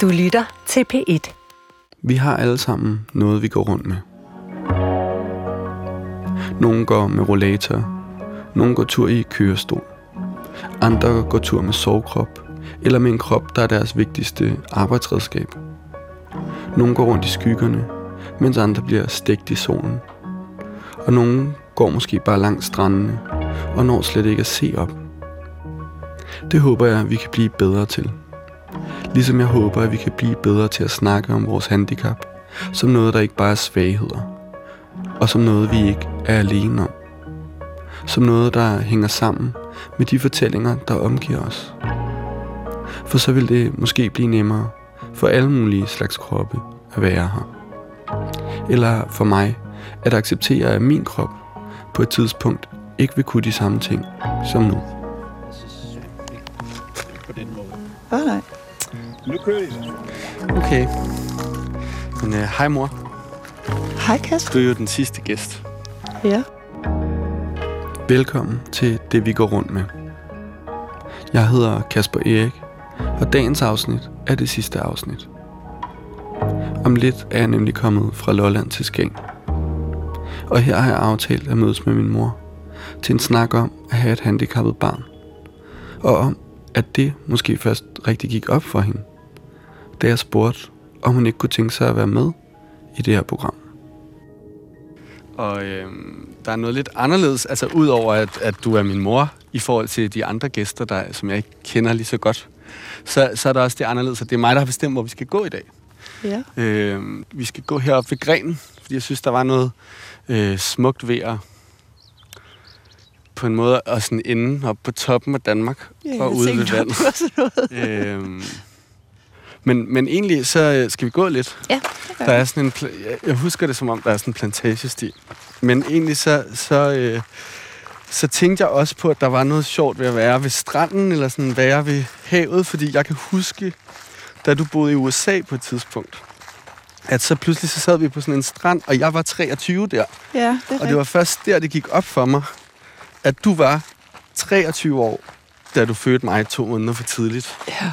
Du lytter til P1. Vi har alle sammen noget, vi går rundt med. Nogle går med rollator, nogle går tur i kørestol. Andre går tur med sovekrop, eller med en krop, der er deres vigtigste arbejdsredskab. Nogle går rundt i skyggerne, mens andre bliver stegt i solen. Og nogle går måske bare langs strandene, og når slet ikke at se op. Det håber jeg, vi kan blive bedre til. Ligesom jeg håber, at vi kan blive bedre til at snakke om vores handicap, som noget, der ikke bare er svagheder, og som noget, vi ikke er alene om. Som noget, der hænger sammen med de fortællinger, der omgiver os. For så vil det måske blive nemmere for alle mulige slags kroppe at være her. Eller for mig at acceptere, at min krop på et tidspunkt ikke vil kunne de samme ting som nu. på den måde. Oh, nej. Nu kører de så. Okay. Men øh, hej mor. Hej Kasper. Du er jo den sidste gæst. Ja. Velkommen til Det vi går rundt med. Jeg hedder Kasper Erik, og dagens afsnit er det sidste afsnit. Om lidt er jeg nemlig kommet fra Lolland til Skagen. Og her har jeg aftalt at mødes med min mor til en snak om at have et handicappet barn. Og om, at det måske først rigtig gik op for hende, da jeg spurgte, om hun ikke kunne tænke sig at være med i det her program. Og øh, der er noget lidt anderledes, altså udover at, at du er min mor, i forhold til de andre gæster, der, som jeg ikke kender lige så godt, så, så er der også det anderledes, at det er mig, der har bestemt, hvor vi skal gå i dag. Ja. Øh, vi skal gå heroppe ved grenen, fordi jeg synes, der var noget øh, smukt ved at på en måde at sådan inde op på toppen af Danmark ja og ude ved vandet. øhm, men, men egentlig så øh, skal vi gå lidt. Ja, det gør Der er sådan en, jeg- husker det som om, der er sådan en plantagestil. Men egentlig så, så, øh, så tænkte jeg også på, at der var noget sjovt ved at være ved stranden, eller sådan være ved havet, fordi jeg kan huske, da du boede i USA på et tidspunkt, at så pludselig så sad vi på sådan en strand, og jeg var 23 der. Ja, det er Og det rigtigt. var først der, det gik op for mig, at du var 23 år, da du fødte mig to måneder for tidligt. Ja,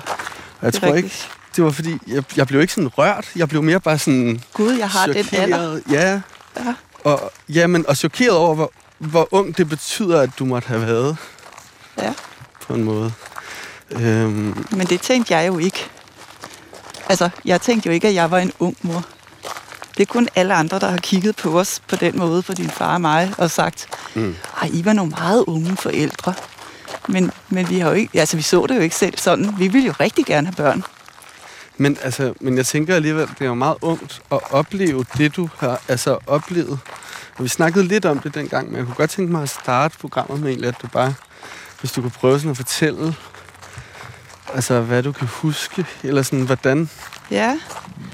jeg tror ikke, rigtigt. Det var fordi, jeg, jeg blev ikke sådan rørt. Jeg blev mere bare sådan Gud, jeg har den alder. chokeret. Ja. Ja. Og, jamen, og chokeret over, hvor, hvor ung det betyder, at du måtte have været Ja. på en måde. Øhm, Men det tænkte jeg jo ikke. Altså, jeg tænkte jo ikke, at jeg var en ung mor. Det er kun alle andre, der har kigget på os på den måde, på din far og mig, og sagt, Mm. ej, I var nogle meget unge forældre. Men, men vi har jo ikke, altså vi så det jo ikke selv sådan. Vi ville jo rigtig gerne have børn. Men, altså, men jeg tænker alligevel, det er jo meget ungt at opleve det, du har altså, oplevet. Og vi snakkede lidt om det dengang, men jeg kunne godt tænke mig at starte programmet med egentlig, at du bare, hvis du kunne prøve sådan at fortælle, altså hvad du kan huske, eller sådan, hvordan Ja,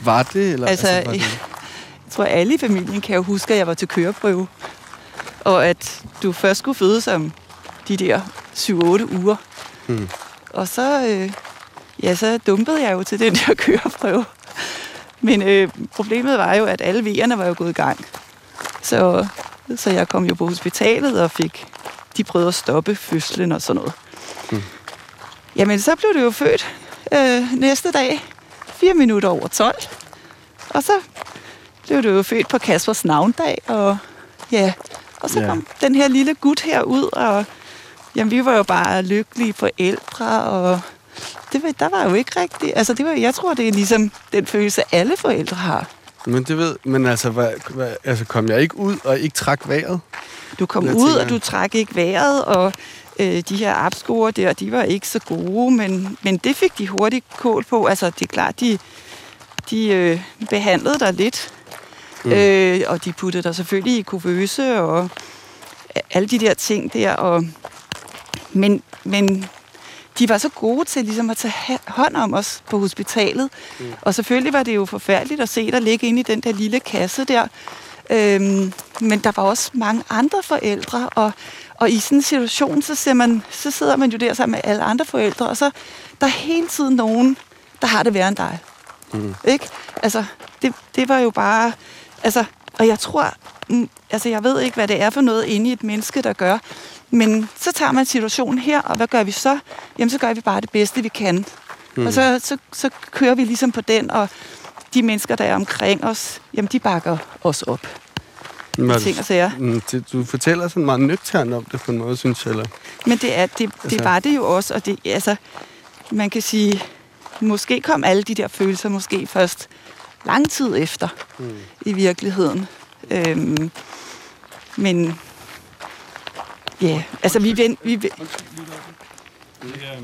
var det? Eller, Altså, var det, jeg tror, alle i familien kan jo huske, at jeg var til køreprøve. Og at du først skulle fødes om de der 7-8 uger. Hmm. Og så, øh, ja, så dumpede jeg jo til den der køreprøve. Men øh, problemet var jo, at alle V'erne var jo gået i gang. Så, så jeg kom jo på hospitalet og fik, de prøvede at stoppe fødslen og sådan noget. Hmm. Jamen, så blev du jo født øh, næste dag, 4 minutter over 12. Og så blev du jo født på Kaspers navndag, og ja, og så ja. kom den her lille gut her ud, og jamen, vi var jo bare lykkelige forældre, og det, der var jo ikke rigtigt, altså det var, jeg tror, det er ligesom den følelse, alle forældre har. Men det ved, men altså, hvad, hvad, altså kom jeg ikke ud og ikke trak vejret? Du kom Jeg ud, tænker- og du trak ikke vejret, og øh, de her apskoer der, de var ikke så gode, men, men det fik de hurtigt kål på. Altså, det er klart, de, de øh, behandlede dig lidt, mm. øh, og de puttede dig selvfølgelig i kuvøse, og alle de der ting der, og, men, men de var så gode til ligesom at tage hånd om os på hospitalet. Mm. Og selvfølgelig var det jo forfærdeligt at se dig ligge inde i den der lille kasse der. Øhm, men der var også mange andre forældre, og, og i sådan en situation, så, ser man, så sidder man jo der sammen med alle andre forældre, og så der er hele tiden nogen, der har det værre end dig. Mm. Ikke? Altså, det, det var jo bare... Altså, og jeg tror... Mm, altså, jeg ved ikke, hvad det er for noget inde i et menneske, der gør. Men så tager man situationen her, og hvad gør vi så? Jamen, så gør vi bare det bedste, vi kan. Mm. Og så, så, så kører vi ligesom på den, og de mennesker, der er omkring os, jamen de bakker os op. Men, ting og sager. Mm, du fortæller sådan meget nøgternt om det på en måde, synes jeg. Eller? Men det, er, det, det Altså- var det jo også, og det, altså, man kan sige, måske kom alle de der følelser måske først lang tid efter Mm. i virkeligheden. Øhm, men ja, altså vi, ven, vi, ven- Det er,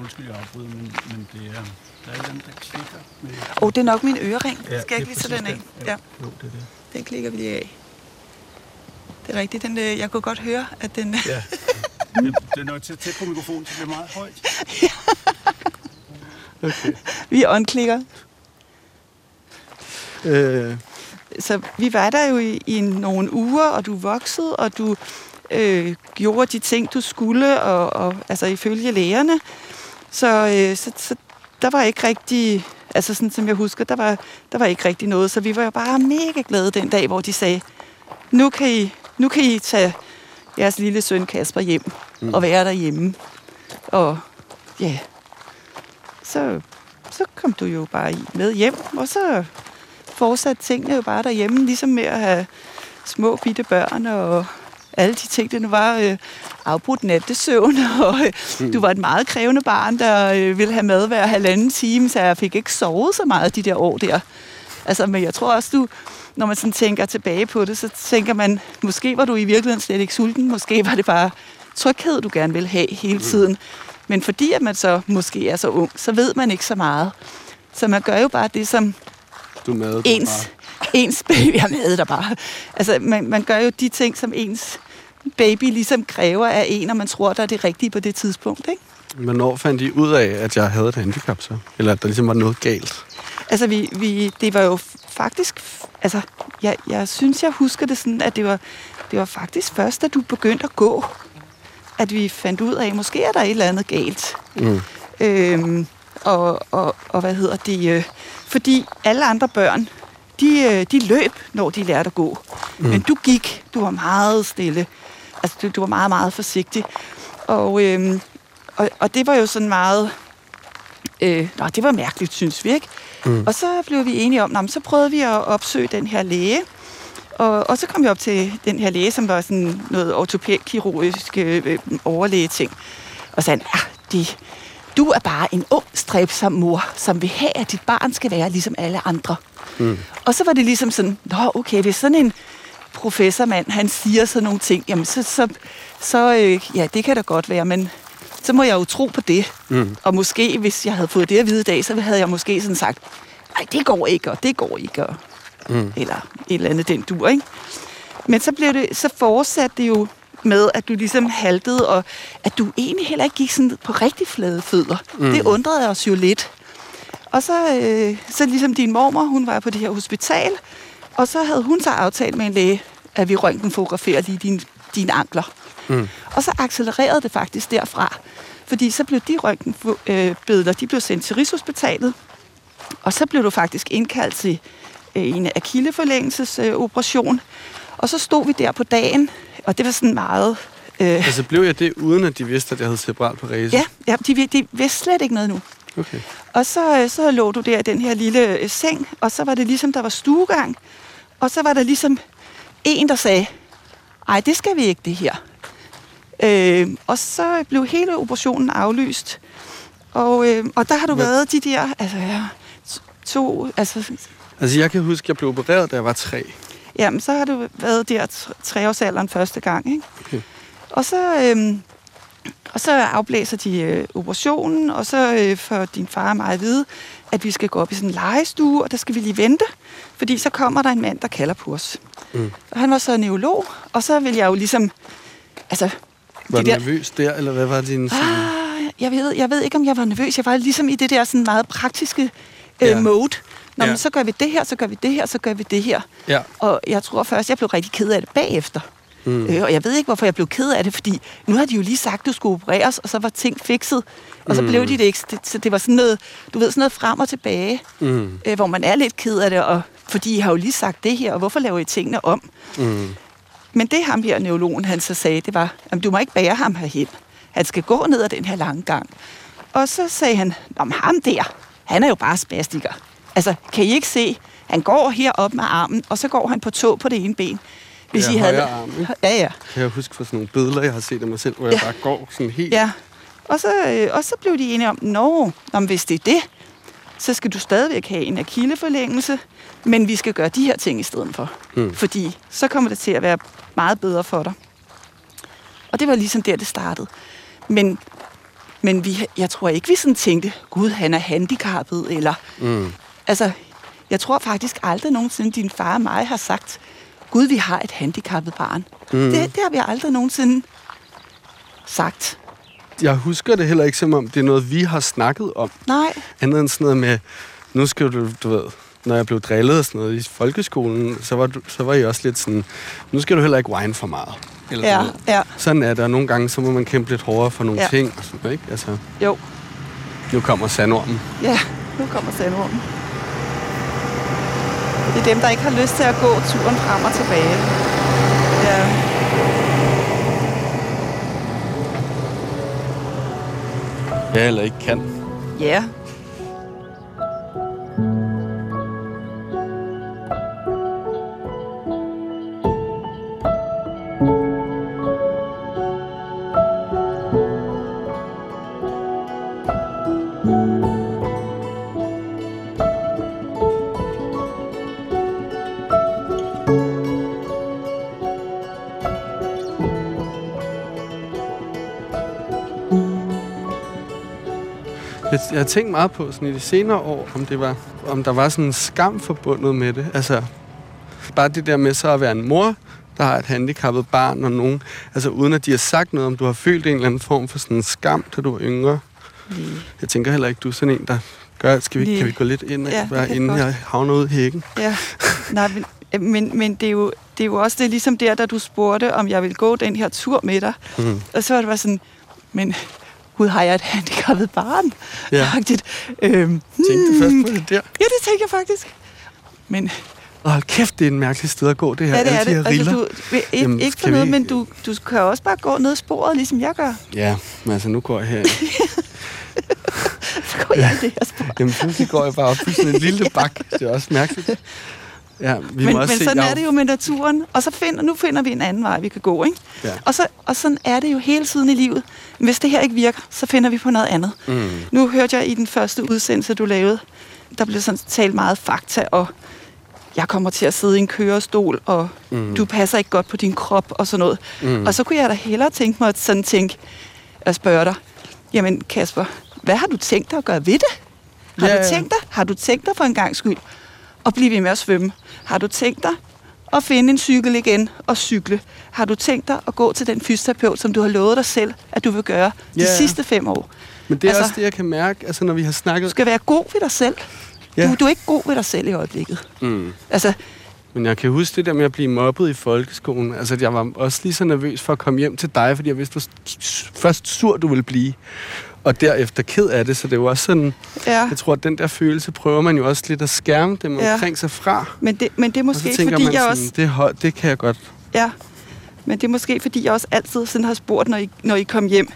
undskyld, jeg afbryder, men, men det er, der er den, der klikker med... oh, det er nok min ørering. Ja, Skal jeg ikke lige tage den af? præcis Ja, Jo, det er det. den klikker vi lige af. Det er rigtigt. Den, øh, jeg kunne godt høre, at den... Ja. det, det er nok til tæt på mikrofonen, så det bliver meget højt. Okay. vi åndklikker. Øh, så vi var der jo i, i nogle uger, og du voksede, og du øh, gjorde de ting, du skulle, og, og altså ifølge lægerne. Så, øh, så, så der var ikke rigtig, altså sådan som jeg husker, der var, der var ikke rigtig noget. Så vi var jo bare mega glade den dag, hvor de sagde, nu kan I, nu kan I tage jeres lille søn Kasper hjem mm. og være derhjemme. Og ja, så, så kom du jo bare med hjem, og så fortsat tingene jo bare derhjemme, ligesom med at have små bitte børn og alle de ting, det nu var øh, afbrudt nattesøvn, og øh, mm. du var et meget krævende barn, der øh, ville have mad hver halvanden time, så jeg fik ikke sovet så meget de der år der. Altså, men jeg tror også, du, når man sådan tænker tilbage på det, så tænker man, måske var du i virkeligheden slet ikke sulten, måske var det bare tryghed, du gerne ville have hele tiden. Men fordi at man så måske er så ung, så ved man ikke så meget. Så man gør jo bare det, som du er med. ens, ens baby er med der bare. Altså, man, man gør jo de ting, som ens baby ligesom kræver af en, og man tror, der er det rigtige på det tidspunkt, ikke? Hvornår fandt I ud af, at jeg havde et handicap så? Eller at der ligesom var noget galt? Altså, vi, vi, det var jo faktisk... Altså, jeg, jeg synes, jeg husker det sådan, at det var, det var faktisk først, da du begyndte at gå, at vi fandt ud af, måske er der et eller andet galt. Mm. Øhm, og, og, og hvad hedder det? Øh, fordi alle andre børn, de, øh, de løb, når de lærte at gå. Mm. Men du gik, du var meget stille. Altså, du, du var meget, meget forsigtig. Og, øhm, og, og det var jo sådan meget... Øh, nå, det var mærkeligt, synes vi, ikke? Mm. Og så blev vi enige om, nå, så prøvede vi at opsøge den her læge. Og, og så kom vi op til den her læge, som var sådan noget ortopædkirurgisk øh, overlæge-ting. Og sagde, ja, det, du er bare en ung, stræbsom mor, som vil have, at dit barn skal være ligesom alle andre. Mm. Og så var det ligesom sådan, nå okay, det er sådan en professormand, han siger sådan nogle ting, jamen så, så, så øh, ja, det kan da godt være, men så må jeg jo tro på det. Mm. Og måske, hvis jeg havde fået det at vide i dag, så havde jeg måske sådan sagt, nej, det går ikke, og det går ikke, og, mm. eller et eller andet den dur, ikke? Men så, blev det, så fortsatte det jo med, at du ligesom haltede, og at du egentlig heller ikke gik sådan på rigtig flade fødder. Mm. Det undrede os jo lidt. Og så, øh, så ligesom din mormor, hun var på det her hospital, og så havde hun så aftalt med en læge, at vi røntgenfotograferer lige dine, dine ankler. Mm. Og så accelererede det faktisk derfra. Fordi så blev de røntgenbilleder, de blev sendt til Rigshospitalet, og så blev du faktisk indkaldt til øh, en akilleforlængelsesoperation. Og så stod vi der på dagen, og det var sådan meget... Øh, Altså blev jeg det, uden at de vidste, at jeg havde cerebral parese? ja, ja de, de vidste slet ikke noget nu. Okay. Og så, øh, så lå du der i den her lille øh, seng, og så var det ligesom, der var stuegang. Og så var der ligesom en, der sagde, ej, det skal vi ikke, det her. Øh, og så blev hele operationen aflyst. Og, øh, og der har du Hvad? været de der, altså ja, to, altså, Altså jeg kan huske, at jeg blev opereret, da jeg var tre. jamen, så har du været der tre- treårsalderen første gang, ikke? Okay. Og så, øhm, og så afblæser de øh, operationen, og så øh, får din far og mig at vide, at vi skal gå op i sådan en legestue, og der skal vi lige vente, fordi så kommer der en mand, der kalder på os. Mm. Og han var så neurolog, og så vil jeg jo ligesom, altså, Var du der, nervøs der, eller hvad var din... Sådan... ah, jeg, ved, jeg ved ikke, om jeg var nervøs. Jeg var ligesom i det der sådan meget praktiske øh, Ja. mode. Nå, Ja. men så gør vi det her, så gør vi det her, så gør vi det her. Ja. Og jeg tror først, jeg blev rigtig ked af det bagefter. Mm. Øh, og jeg ved ikke, hvorfor jeg blev ked af det, fordi nu har de jo lige sagt, at du skulle opereres, og så var ting fikset. Og så mm. blev de det ikke. Det, så det var sådan noget, du ved, sådan noget frem og tilbage, Mm. øh, hvor man er lidt ked af det, og, fordi I har jo lige sagt det her, og hvorfor laver I tingene om? Mm. Men det ham her, neurologen, han så sagde, det var, at du må ikke bære ham herhen. Han skal gå ned ad den her lange gang. og så sagde han, om ham der, han er jo bare spastiker. Altså, kan I ikke se, han går herop med armen, og så går han på tog på det ene ben. Hvis I havde... Arm, ikke? Ja, ja. Kan jeg huske for sådan nogle billeder, jeg har set af mig selv, hvor ja. jeg bare går sådan helt... Ja, og så, øh, og så blev de enige om, nå, om hvis det er det, så skal du stadigvæk have en akilleforlængelse, men vi skal gøre de her ting i stedet for. Mm. Fordi så kommer det til at være meget bedre for dig. Og det var ligesom der, det startede. Men, men vi, jeg tror ikke, vi sådan tænkte, gud, han er handicappet, eller... Mm. Altså, jeg tror faktisk aldrig nogensinde, din far og mig har sagt, gud, vi har et handicappet barn. Mm. Det, det har vi aldrig nogensinde sagt. Jeg husker det heller ikke, som om det er noget, vi har snakket om. Nej. Andet end sådan noget med, nu skal du, du ved, når jeg blev drillet og sådan noget i folkeskolen, så var, du, så var I også lidt sådan, nu skal du heller ikke whine for meget. Eller ja, sådan, ja. sådan er der. Nogle gange, så må man kæmpe lidt hårdere for nogle ja. ting. Og sådan, ikke? Altså, jo. Nu kommer sandormen. Ja, nu kommer sandormen. Det er dem, der ikke har lyst til at gå turen frem og tilbage. Ja. Ja, eller ikke kan. Ja, Jeg, jeg har tænkt meget på sådan i de senere år, om, det var, om der var sådan en skam forbundet med det. Altså, bare det der med så at være en mor, der har et handicappet barn, og nogen, altså uden at de har sagt noget, om du har følt en eller anden form for sådan en skam, da du var yngre. Mm. Jeg tænker heller ikke, du er sådan en, der gør, skal vi, kan vi gå lidt ind, ja, bare, inden godt. jeg havner ud i hækken? Ja, nej, men, men, men det, er jo, det er jo også det, ligesom der, da du spurgte, om jeg ville gå den her tur med dig. Mm. Og så var det bare sådan, men gud, har jeg et handicappet barn? Ja. Øhm, tænkte du først på det der? Ja, det tænkte jeg faktisk. Men og hold kæft, det er en mærkelig sted at gå, det her. Ja, det er det. Altså, du, ikke, Jamen, ikke for noget, vi... men du, du kan også bare gå ned sporet, ligesom jeg gør. Ja, men altså nu går jeg her. så går jeg ja. det her spor. Jamen, pludselig går jeg bare op i sådan en lille bak. Det er også mærkeligt. Ja, vi men, må også men se, sådan jeg... er det jo med naturen. Og så finder, nu finder vi en anden vej, vi kan gå. Ikke? Ja. Og, så, og sådan er det jo hele tiden i livet. Hvis det her ikke virker, så finder vi på noget andet. Mm. Nu hørte jeg i den første udsendelse, du lavede, der blev sådan talt meget fakta, og jeg kommer til at sidde i en kørestol, og mm. du passer ikke godt på din krop, og sådan noget. Mm. Og så kunne jeg da hellere tænke mig at sådan tænke, at spørge dig, jamen Kasper, hvad har du tænkt dig at gøre ved det? Har, ja, du tænkt dig, har du tænkt dig for en gang skyld at blive ved med at svømme? Har du tænkt dig at finde en cykel igen og cykle? Har du tænkt dig at gå til den fysioterapeut, som du har lovet dig selv, at du vil gøre de yeah. sidste fem år? Men det er altså, også det, jeg kan mærke, altså, når vi har snakket... Du skal være god ved dig selv. Ja. Du, du er ikke god ved dig selv i øjeblikket. Mm. Altså, men jeg kan huske det der med at blive mobbet i folkeskolen. Altså, jeg var også lige så nervøs for at komme hjem til dig, fordi jeg vidste, hvor først sur du ville blive og derefter ked af det, så det er jo også sådan, ja. jeg tror, at den der følelse prøver man jo også lidt at skærme dem ja. omkring sig fra. Men det, men det er måske fordi man jeg sådan, også... Det, det kan jeg godt. Ja, men det er måske fordi jeg også altid sådan har spurgt, når I, når I kom hjem,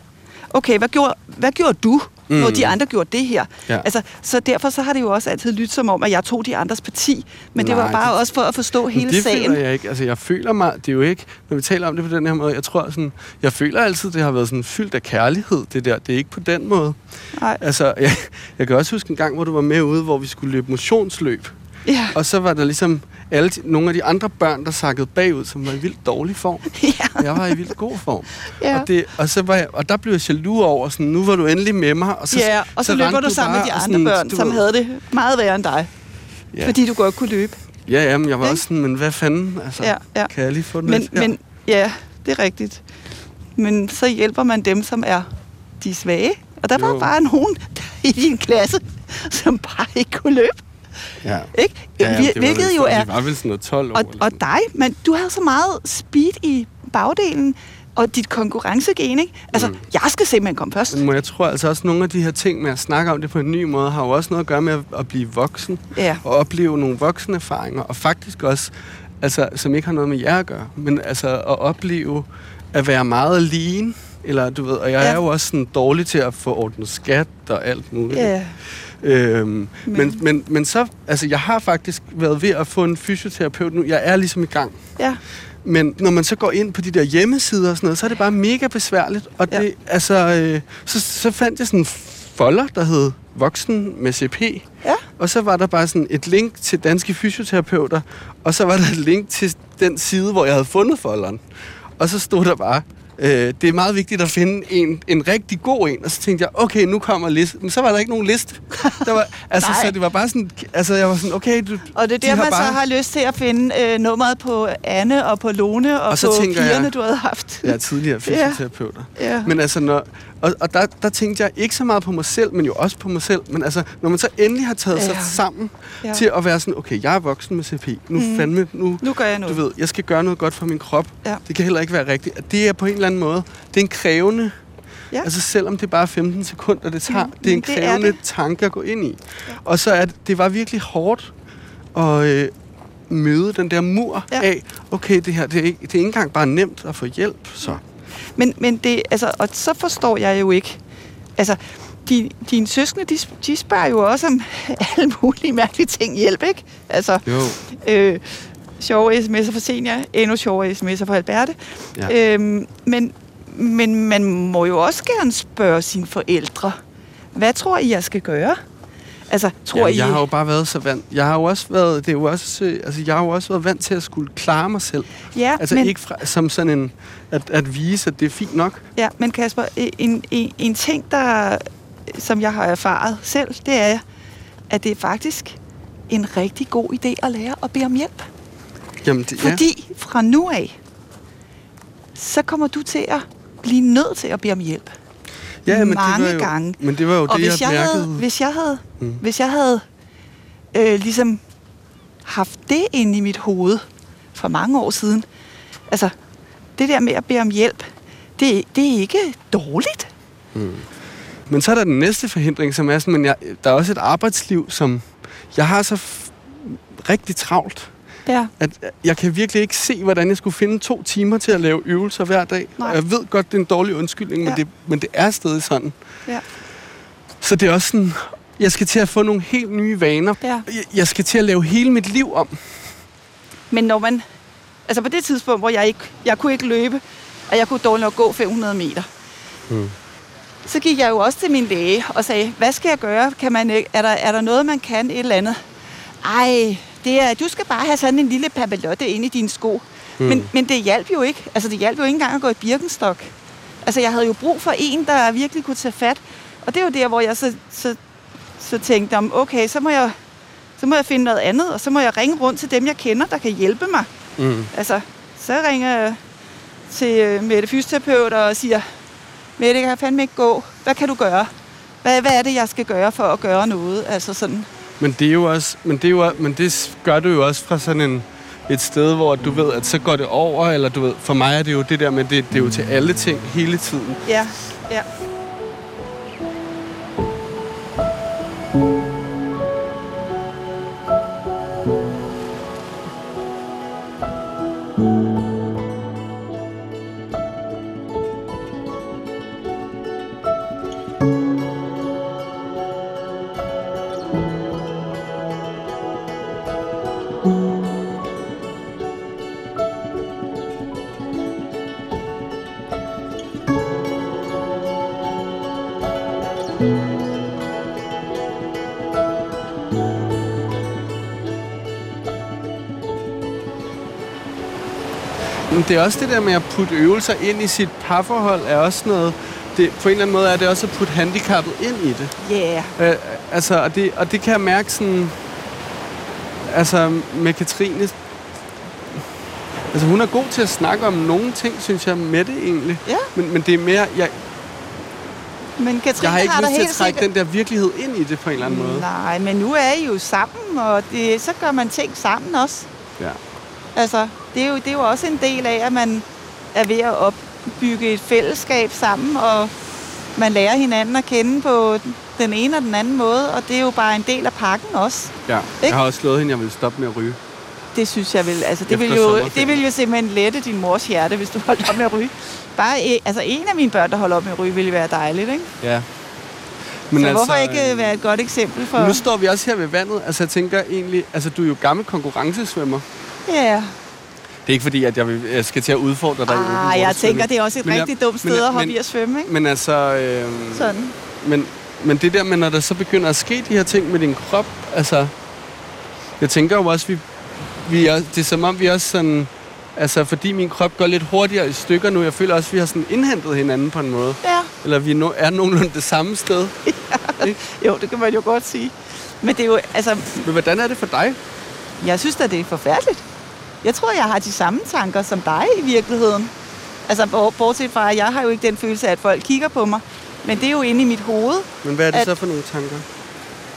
okay, hvad gjorde, hvad gjorde du? Mm. når de andre gjorde det her. Ja. Altså, så derfor så har det jo også altid lyttet som om, at jeg tog de andres parti. Men Nej, det var bare det, også for at forstå hele det sagen. Det jeg ikke. Altså, jeg føler mig, det er jo ikke, når vi taler om det på den her måde, jeg tror sådan, jeg føler altid, det har været sådan fyldt af kærlighed, det der. Det er ikke på den måde. Nej. Altså, jeg, jeg kan også huske en gang, hvor du var med ude, hvor vi skulle løbe motionsløb. Ja. Og så var der ligesom alle nogle af de andre børn, der sakkede bagud, som var i vildt dårlig form. Ja. Jeg var i vildt god form. Ja. Og, det, og, så var jeg, og der blev jeg jaloux over, sådan, nu var du endelig med mig. Og så, ja, og så, så løber du sammen med de andre sådan, børn, som havde det meget værre end dig. Ja. Fordi du godt kunne løbe. Ja, ja, men jeg var ja. også sådan, men hvad fanden? Altså, ja, ja. Kan jeg lige få den men? Ja. Men, ja, det er rigtigt. Men så hjælper man dem, som er de svage. Og der jo. var bare nogen der i din klasse, som bare ikke kunne løbe. Ja. Ikke? Ja, ja, Hvilket jo er... Det var vel sådan noget 12 år. Og, og dig, men du havde så meget speed i bagdelen, og dit konkurrencegen, ikke? Altså, mm. jeg skal simpelthen komme først. Men jeg tror altså også, nogle af de her ting med at snakke om det på en ny måde, har jo også noget at gøre med at, at blive voksen. Ja. Og opleve nogle voksne erfaringer. Og faktisk også, altså, som ikke har noget med jer at gøre, men altså at opleve at være meget lean Eller du ved, og jeg Ja. er jo også sådan dårlig til at få ordnet skat og alt muligt. Ja. Øhm, men. Men- Men, men, så, altså jeg har faktisk været ved at få en fysioterapeut nu. Jeg er ligesom i gang. Ja. Men når man så går ind på de der hjemmesider og sådan noget, så er det bare mega besværligt. Og Ja. det, altså, øh, så, så fandt jeg sådan en folder, der hed Voksen med CP. Ja. Og så var der bare sådan et link til danske fysioterapeuter, og så var der et link til den side, hvor jeg havde fundet folderen. Og så stod der bare, øh, det er meget vigtigt at finde en, en rigtig god en. Og så tænkte jeg, okay, nu kommer listen. Men så var der ikke nogen liste. Der var, altså, så det var bare sådan, altså jeg var sådan, okay, du, Og det er de der, man bare- så har lyst til at finde øh, nummeret på Anne og på Lone og, Og så på tænker jeg- pigerne, du havde haft. jeg er tidligere fysioterapeuter. Ja. Men altså, når, og, og der, der tænkte jeg ikke så meget på mig selv, men jo også på mig selv. Men altså, når man så endelig har taget ja. sig Ja. sammen Ja. ja. til at være sådan, okay, jeg er voksen med CP. Nu mm. fandme, nu, Nu gør jeg du noget. ved, jeg skal gøre noget godt for min krop. Ja. Det kan heller ikke være rigtigt. At Det er på en eller anden måde, det er en krævende, Ja. altså selvom det er bare 15 sekunder, det tager, Mm, det er en det er krævende det. tanke at gå ind i. Og så er det, det var virkelig hårdt at øh, møde den der mur Ja. ja. af, okay, det her, det er, ikke, det er ikke engang bare nemt at få hjælp, så. Men, men det, altså, og så forstår jeg jo ikke. Altså, de, dine søskende, de, de spørger jo også om alle mulige mærkelige ting hjælp, ikke? Altså, Jo. øh, sjove sms'er for senior, endnu sjovere sms'er for Alberte. Ja. Øhm, men, men man må jo også gerne spørge sine forældre, hvad tror I, jeg skal gøre? Altså, tror ja, I... jeg har jo bare været så vant. Jeg har jo også været, det er jo også, øh, altså, jeg har jo også været vant til at skulle klare mig selv. ja, Altså men, ikke fra, som sådan en, at, at vise, at det er fint nok. Ja, men Kasper, en, en, en ting, der, som jeg har erfaret selv, det er, at det er faktisk en rigtig god idé at lære at bede om hjælp. Jamen, det, ja. Fordi fra nu af, så kommer du til at blive nødt til at bede om hjælp. Ja, men mange det var jo, gange. Men det var jo Og det, hvis jeg, jeg, mærkede. havde, hvis jeg havde, Mm. mm. hvis jeg havde øh, ligesom haft det inde i mit hoved for mange år siden, altså det der med at bede om hjælp, det, det er ikke dårligt. Men så er der den næste forhindring, som er sådan, men jeg, der er også et arbejdsliv, som jeg har så f- rigtig travlt, Ja. at jeg kan virkelig ikke se, hvordan jeg skulle finde to timer til at lave øvelser hver dag. Nej. Og jeg ved godt, det er en dårlig undskyldning, men, Ja. det, men det er stadig sådan. Ja. Så det er også sådan, jeg skal til at få nogle helt nye vaner. Ja. Jeg, jeg skal til at lave hele mit liv om. Men når man... Altså på det tidspunkt, hvor jeg ikke... Jeg kunne ikke løbe, og jeg kunne dårligt nok gå 500 meter. Mm. Så gik jeg jo også til min læge og sagde, hvad skal jeg gøre? Kan man, er, der, er der noget, man kan? Et eller andet? Ej, det er, du skal bare have sådan en lille papillotte ind i dine sko. Mm. Men, men det hjalp jo ikke. Altså det hjalp jo ikke engang at gå i Birkenstock. Altså jeg havde jo brug for en, der virkelig kunne tage fat. Og det er jo der, hvor jeg så, så, så tænkte om, okay, så må jeg så må jeg finde noget andet, og så må jeg ringe rundt til dem, jeg kender, der kan hjælpe mig. Mm. Altså, så ringer jeg til øh, Mette fysioterapeut og siger, Mette, jeg kan fandme ikke gå. Hvad kan du gøre? Hvad, hvad er det, jeg skal gøre for at gøre noget? Altså sådan, men det er jo også, men det, er jo, men det gør du jo også fra sådan en, et sted, hvor du ved, at så går det over, eller du ved, for mig er det jo det der med, det, det er jo til alle ting hele tiden. ja, ja. Men det er også det der med at putte øvelser ind i sit parforhold, er også noget, det, på en eller anden måde er det også at putte handicappet ind i det. Yeah. Øh, altså, og det, og det kan jeg mærke sådan, altså med Katrine, altså hun er god til at snakke om nogle ting, synes jeg, med det egentlig. Ja. Men, men det er mere, jeg, Men Katrine jeg har ikke da lyst til at trække sikkert- den der virkelighed ind i det på en eller anden måde. Nej, men nu er I jo sammen, og det, så gør man ting sammen også. Ja. Altså, det er, jo, det er jo også en del af, at man er ved at opbygge et fællesskab sammen, og man lærer hinanden at kende på den ene og den anden måde, og det er jo bare en del af pakken også. Ja. Ikke? Jeg har også slået hende, jeg ville stoppe med at ryge. Det synes jeg vil. Altså, det, vil jo, det vil jo simpelthen lette din mors hjerte, hvis du holdt op med at ryge. Bare e- altså, en af mine børn, der holder op med at ryge, ville være dejligt, ikke? Ja. Men så altså, hvorfor ikke være et godt eksempel for... Nu står vi også her ved vandet. Altså, jeg tænker egentlig... Altså, du er jo gammel konkurrencesvømmer. Ja, Det er ikke fordi, at jeg, vil, jeg skal til at udfordre dig ah, jeg water tænker, det er også et Men jeg- rigtig dumt men- sted at hoppe i at svømme, ikke? Men altså... Øh, Sådan. men, men det der med, når der så begynder at ske de her ting med din krop, altså... Jeg tænker jo også, vi, vi er, det er som om, vi også sådan... Altså, fordi min krop går lidt hurtigere i stykker nu, jeg føler også, at vi har sådan indhentet hinanden på en måde. Ja, Eller vi no, er nogenlunde det samme sted. jo, det kan man jo godt sige. Men det er jo, altså, Men hvordan er det for dig? jeg synes da, det er forfærdeligt. Jeg tror, jeg har de samme tanker som dig i virkeligheden. Altså, bort- bortset fra, at jeg har jo ikke den følelse af, at folk kigger på mig. Men det er jo inde i mit hoved. Men hvad er det At- så for nogle tanker?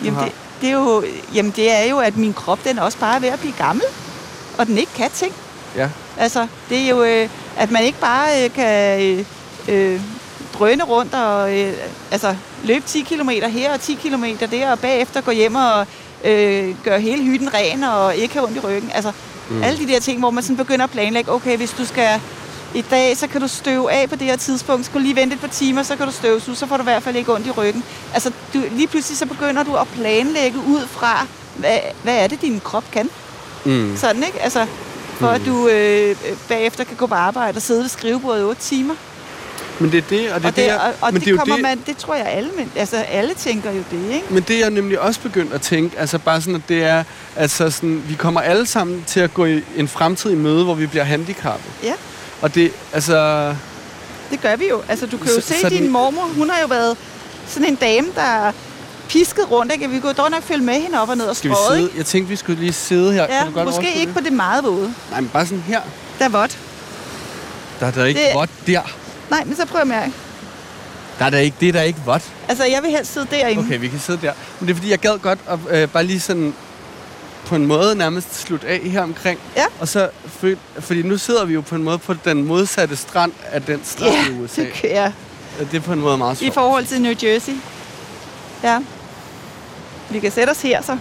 Jamen har? det, det, er jo, jamen, det er jo, at min krop, den også bare er ved at blive gammel. Og den ikke kan ting. Ja. Altså, det er jo, øh, at man ikke bare øh, kan øh, øh, drøne rundt og øh, altså, løbe 10 km her og 10 km der, og bagefter gå hjem og øh, gøre hele hytten ren og ikke have ondt i ryggen. Altså, mm. alle de der ting, hvor man sådan begynder at planlægge, okay, hvis du skal i dag, så kan du støve af på det her tidspunkt. Skal du lige vente et par timer, så kan du støve ud, så får du i hvert fald ikke ondt i ryggen. Altså, du, lige pludselig så begynder du at planlægge ud fra, hvad, hvad er det, din krop kan. Mm. Sådan, ikke? Altså, for at du øh, bagefter kan gå på arbejde og sidde ved skrivebordet i 8 timer. Men det er det, og det er og det, jeg- og, og men det, jo kommer det, man, det tror jeg alle, men, altså alle tænker jo det, ikke? Men det er jeg nemlig også begyndt at tænke, altså bare sådan, at det er, altså sådan, vi kommer alle sammen til at gå i en fremtid i møde, hvor vi bliver handicappet. Ja. Og det, altså, Det gør vi jo. Altså, du kan jo Så- se, sådan- din mormor, hun har jo været sådan en dame, der pisket rundt, ikke? Vi kunne dog nok følge med hende op og ned og strøget, ikke? Jeg tænkte, vi skulle lige sidde her. Ja, kan du godt måske ikke det? på det meget våde. Nej, men bare sådan her. Der er vådt. Der er der ikke Det- vådt der. Nej, men så prøv at mærke. Der er der ikke, det er der ikke vådt. Altså, jeg vil helst sidde derinde. Okay, vi kan sidde der. Men det er fordi, jeg gad godt at øh, bare lige sådan på en måde nærmest slutte af her omkring. Ja. Og så, føl- fordi nu sidder vi jo på en måde på den modsatte strand af den strand Ja, i USA. det jeg. Det er på en måde meget I sjovt. forhold til New Jersey. Ja. Vi kan sætte os her, så.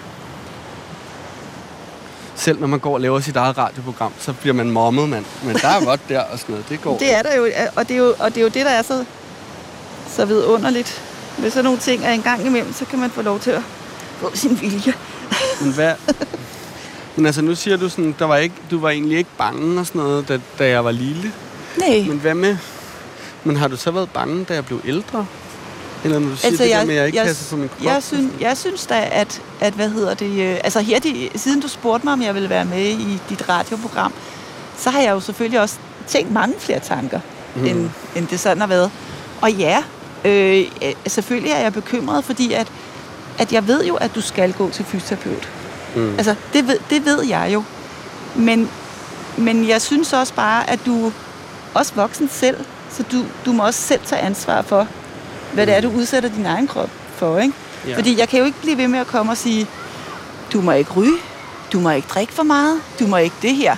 Selv når man går og laver sit eget radioprogram, så bliver man mommet, mand. Men der er vådt der og sådan noget. Det går. Det er der jo, og det er jo, og det er jo det, der er så, så vidunderligt. Med sådan nogle ting, at en gang imellem, så kan man få lov til at få sin vilje. Men hvad... Men altså, nu siger du sådan, der var ikke, du var egentlig ikke bange og sådan noget, da, da jeg var lille. Nej. Men hvad med... Men har du så været bange, da jeg blev ældre? Eller når du siger altså, det der med, at jeg ikke jeg, passer på min krop? Jeg synes, jeg synes da, at, at hvad hedder det... Øh, altså her, de, siden du spurgte mig, om jeg ville være med i dit radioprogram, så har jeg jo selvfølgelig også tænkt mange flere tanker, mm. end, end det sådan har været. Og ja, øh, selvfølgelig er jeg bekymret, fordi at, at jeg ved jo, at du skal gå til fysioterapeut. Mm. Altså, det ved, det ved jeg jo. Men, men jeg synes også bare, at du også voksen selv, så du, du må også selv tage ansvar for, hvad det er, du udsætter din egen krop for, ikke? Ja. Fordi jeg kan jo ikke blive ved med at komme og sige, du må ikke ryge, du må ikke drikke for meget, du må ikke det her.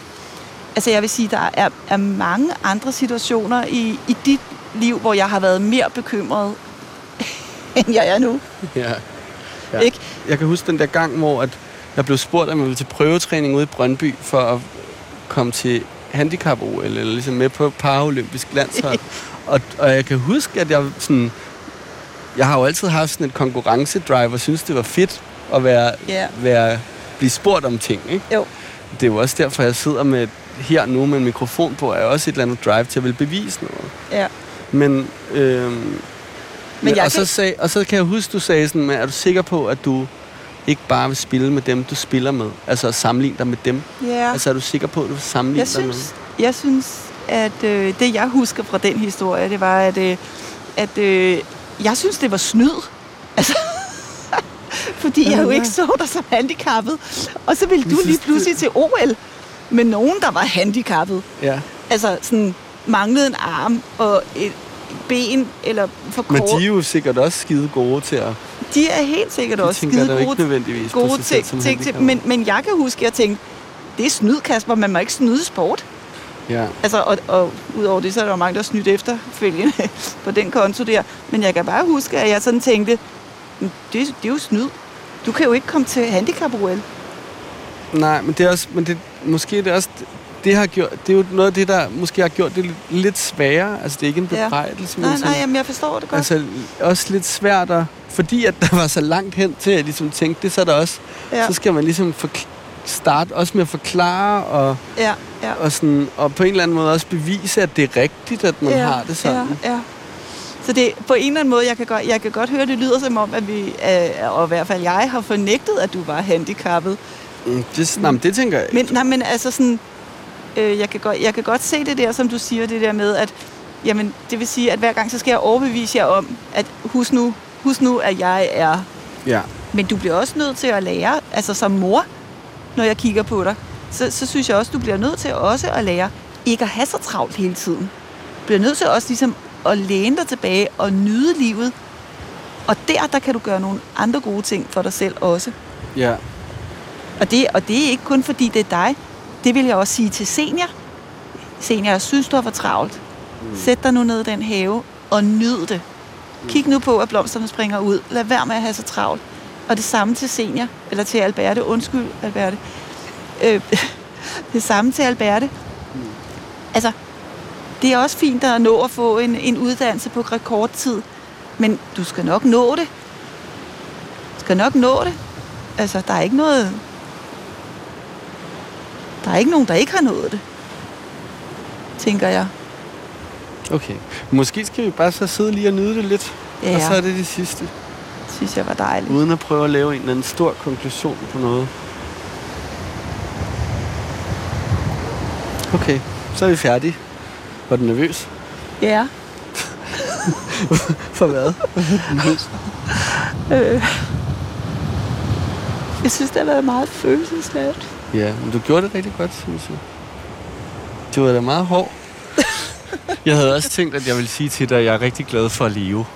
Altså jeg vil sige, der er, er mange andre situationer i, i dit liv, hvor jeg har været mere bekymret, end jeg er nu. Ja. Ja. Ikke? Jeg kan huske den der gang, hvor at jeg blev spurgt, om jeg ville til prøvetræning ude i Brøndby for at komme til handicap eller ligesom med på paralympisk landshold. og, og jeg kan huske, at jeg sådan... Jeg har jo altid haft sådan et konkurrencedrive og synes, det var fedt at være, Ja. være, blive spurgt om ting. Ikke? Jo. Det er jo også derfor, jeg sidder med her nu med en mikrofon på, er også et eller andet drive til at vil bevise noget. Ja. Men, øhm, men jeg og, så kan- sag, og så kan jeg huske, du sagde sådan, men er du sikker på, at du ikke bare vil spille med dem, du spiller med? Altså at sammenligne dig med dem? Ja. Altså er du sikker på, at du vil sammenligne Jeg dig med synes, jeg synes at øh, det, jeg husker fra den historie, det var, at, øh, at øh, jeg synes, det var snyd. Altså, fordi jeg jo ikke så dig som handicappet. Og så ville du lige pludselig til OL med nogen, der var handicappet. Ja. Altså sådan manglede en arm og et ben eller for Men kort. de er jo sikkert også skide gode til at... de er helt sikkert De også skide da ikke gode, nødvendigvis gode ting til. handicappet. Men, men jeg kan huske, at jeg tænkte, det er snyd, Kasper, man må ikke snyde sport. Ja. Altså, og, og udover det, så er der jo mange, der er snydt efterfølgende på den konto der. Men jeg kan bare huske, at jeg sådan tænkte, "Men det, det er jo snyd. Du kan jo ikke komme til handicap -OL. Nej, men det er også, men det, måske er det også, det, har gjort, det er jo noget af det, der måske har gjort det lidt, sværere. Altså, det er ikke en Ja. bebrejdelse, Nej, men nej, sådan, jamen, jeg forstår det godt. altså, også lidt svært at, fordi at der var så langt hen til, at jeg ligesom tænkte det, så er der også, ja, så skal man ligesom starte også med at forklare, og, ja, ja. og, sådan, og på en eller anden måde også bevise, at det er rigtigt, at man ja, har det sådan. Ja, ja. Så det, på en eller anden måde, jeg kan godt, jeg kan godt høre, det lyder som om, at vi, øh, og i hvert fald jeg, har fornægtet, at du var handicappet. Mm, det, nej, men det tænker jeg Men, nej, men altså sådan, øh, jeg, kan godt, jeg kan godt se det der, som du siger, det der med, at jamen, det vil sige, at hver gang, så skal jeg overbevise jer om, at husk nu, husk nu, at jeg er. Ja. Men du bliver også nødt til at lære, altså som mor, når jeg kigger på dig, så, så synes jeg også, du bliver nødt til også at lære ikke at have så travlt hele tiden. Du bliver nødt til også ligesom at læne dig tilbage og nyde livet. Og der, der kan du gøre nogle andre gode ting for dig selv også. Ja. Og det, og det er ikke kun fordi det er dig. Det vil jeg også sige til senior. Senior, jeg synes, du har for travlt. Mm. Sæt dig nu ned i den have og nyd det. Kig nu på, at blomsterne springer ud. Lad være med at have så travlt. Og det samme til senior, eller til Alberte. Undskyld, Alberte. Øh, det samme til Alberte. Altså, det er også fint at nå at få en, en uddannelse på rekordtid. Men du skal nok nå det. Du skal nok nå det. Altså, der er ikke noget... Der er ikke nogen, der ikke har nået det. Tænker jeg. Okay. Måske skal vi bare så sidde lige og nyde det lidt. Ja, Og så er det det sidste. synes jeg var dejligt. Uden at prøve at lave en eller anden stor konklusion på noget. Okay, så er vi færdige. Var du nervøs? Ja. For hvad? Øh. Jeg synes, det har været meget følelsesladet. ja, men du gjorde det rigtig godt, synes jeg. Du var da meget hård. Jeg havde også tænkt, at jeg ville sige til dig, at jeg er rigtig glad for at leve.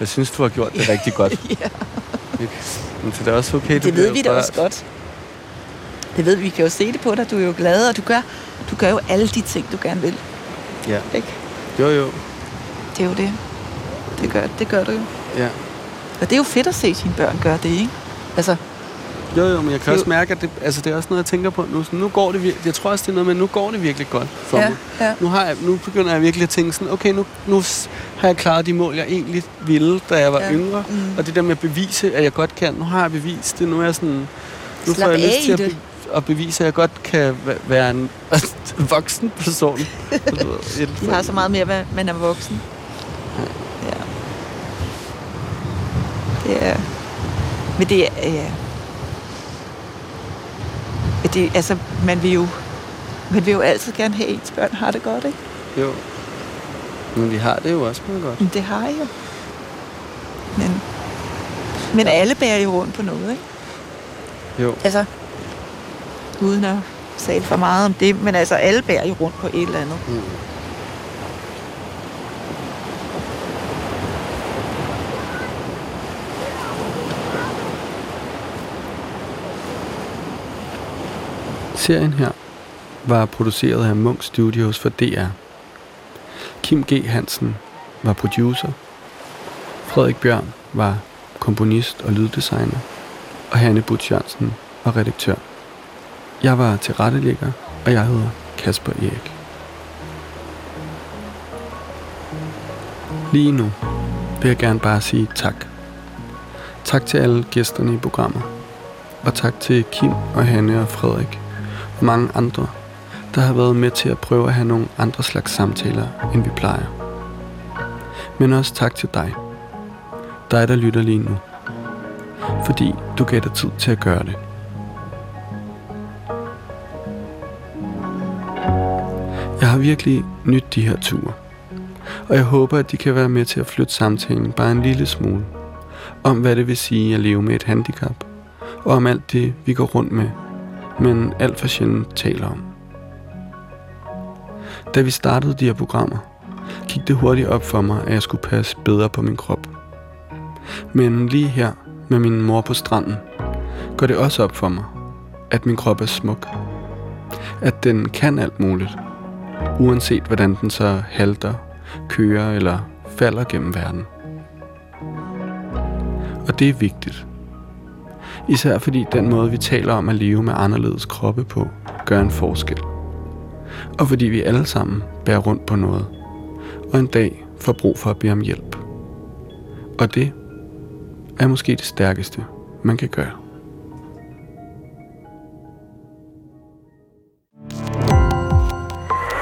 Jeg synes, du har gjort det rigtig godt. ja. Men det er også okay, du Det ved bliver vi da også godt. Det ved vi. Vi kan jo se det på dig. Du er jo glad, og du gør, du gør jo alle de ting, du gerne vil. Ja. Ikke? Jo, jo. Det er jo det. Det gør, det gør du jo. Ja. Og det er jo fedt at se sine børn gøre det, ikke? Altså, Jo, jo, men jeg kan også mærke, at det, altså, det er også noget, jeg tænker på nu. Så nu går det virkelig, jeg tror også, det er noget med, nu går det virkelig godt for ja, mig. ja. Nu, har jeg, nu begynder jeg virkelig at tænke sådan, okay, nu, nu har jeg klaret de mål, jeg egentlig ville, da jeg var Ja. yngre. Mm. Og det der med at bevise, at jeg godt kan, nu har jeg bevist det. Nu er jeg sådan, nu Slap får jeg lyst til at, be, at bevise, at jeg godt kan væ- være en voksen person. De har så meget mere, hvad man er voksen. Ja. Det er... Men det er... Ja. Det, altså, man vil jo... Man vil jo altid gerne have, at ens børn har det godt, ikke? Jo. Men vi har det jo også meget godt. Men det har jeg jo. Men, men alle bærer jo rundt på noget, ikke? Jo. Altså, uden at tale for meget om det, men altså, alle bærer jo rundt på et eller andet. Mm. Serien her var produceret af Munk Studios for DR. Kim G. Hansen var producer. Frederik Bjørn var komponist og lyddesigner. Og Hanne Butch Jørgensen var redaktør. Jeg var tilrettelægger, og jeg hedder Kasper Erik. Lige nu vil jeg gerne bare sige tak. Tak til alle gæsterne i programmet. Og tak til Kim og Hanne og Frederik og mange andre, der har været med til at prøve at have nogle andre slags samtaler, end vi plejer. Men også tak til dig. Dig, der lytter lige nu. Fordi du gav dig tid til at gøre det. Har virkelig nyt de her ture. Og jeg håber, at de kan være med til at flytte samtalen bare en lille smule. Om hvad det vil sige at leve med et handicap. Og om alt det, vi går rundt med, men alt for sjældent taler om. Da vi startede de her programmer, gik det hurtigt op for mig, at jeg skulle passe bedre på min krop. Men lige her med min mor på stranden, går det også op for mig, at min krop er smuk. At den kan alt muligt, uanset hvordan den så halter, kører eller falder gennem verden. Og det er vigtigt. Især fordi den måde, vi taler om at leve med anderledes kroppe på, gør en forskel. Og fordi vi alle sammen bærer rundt på noget, og en dag får brug for at bede om hjælp. Og det er måske det stærkeste, man kan gøre.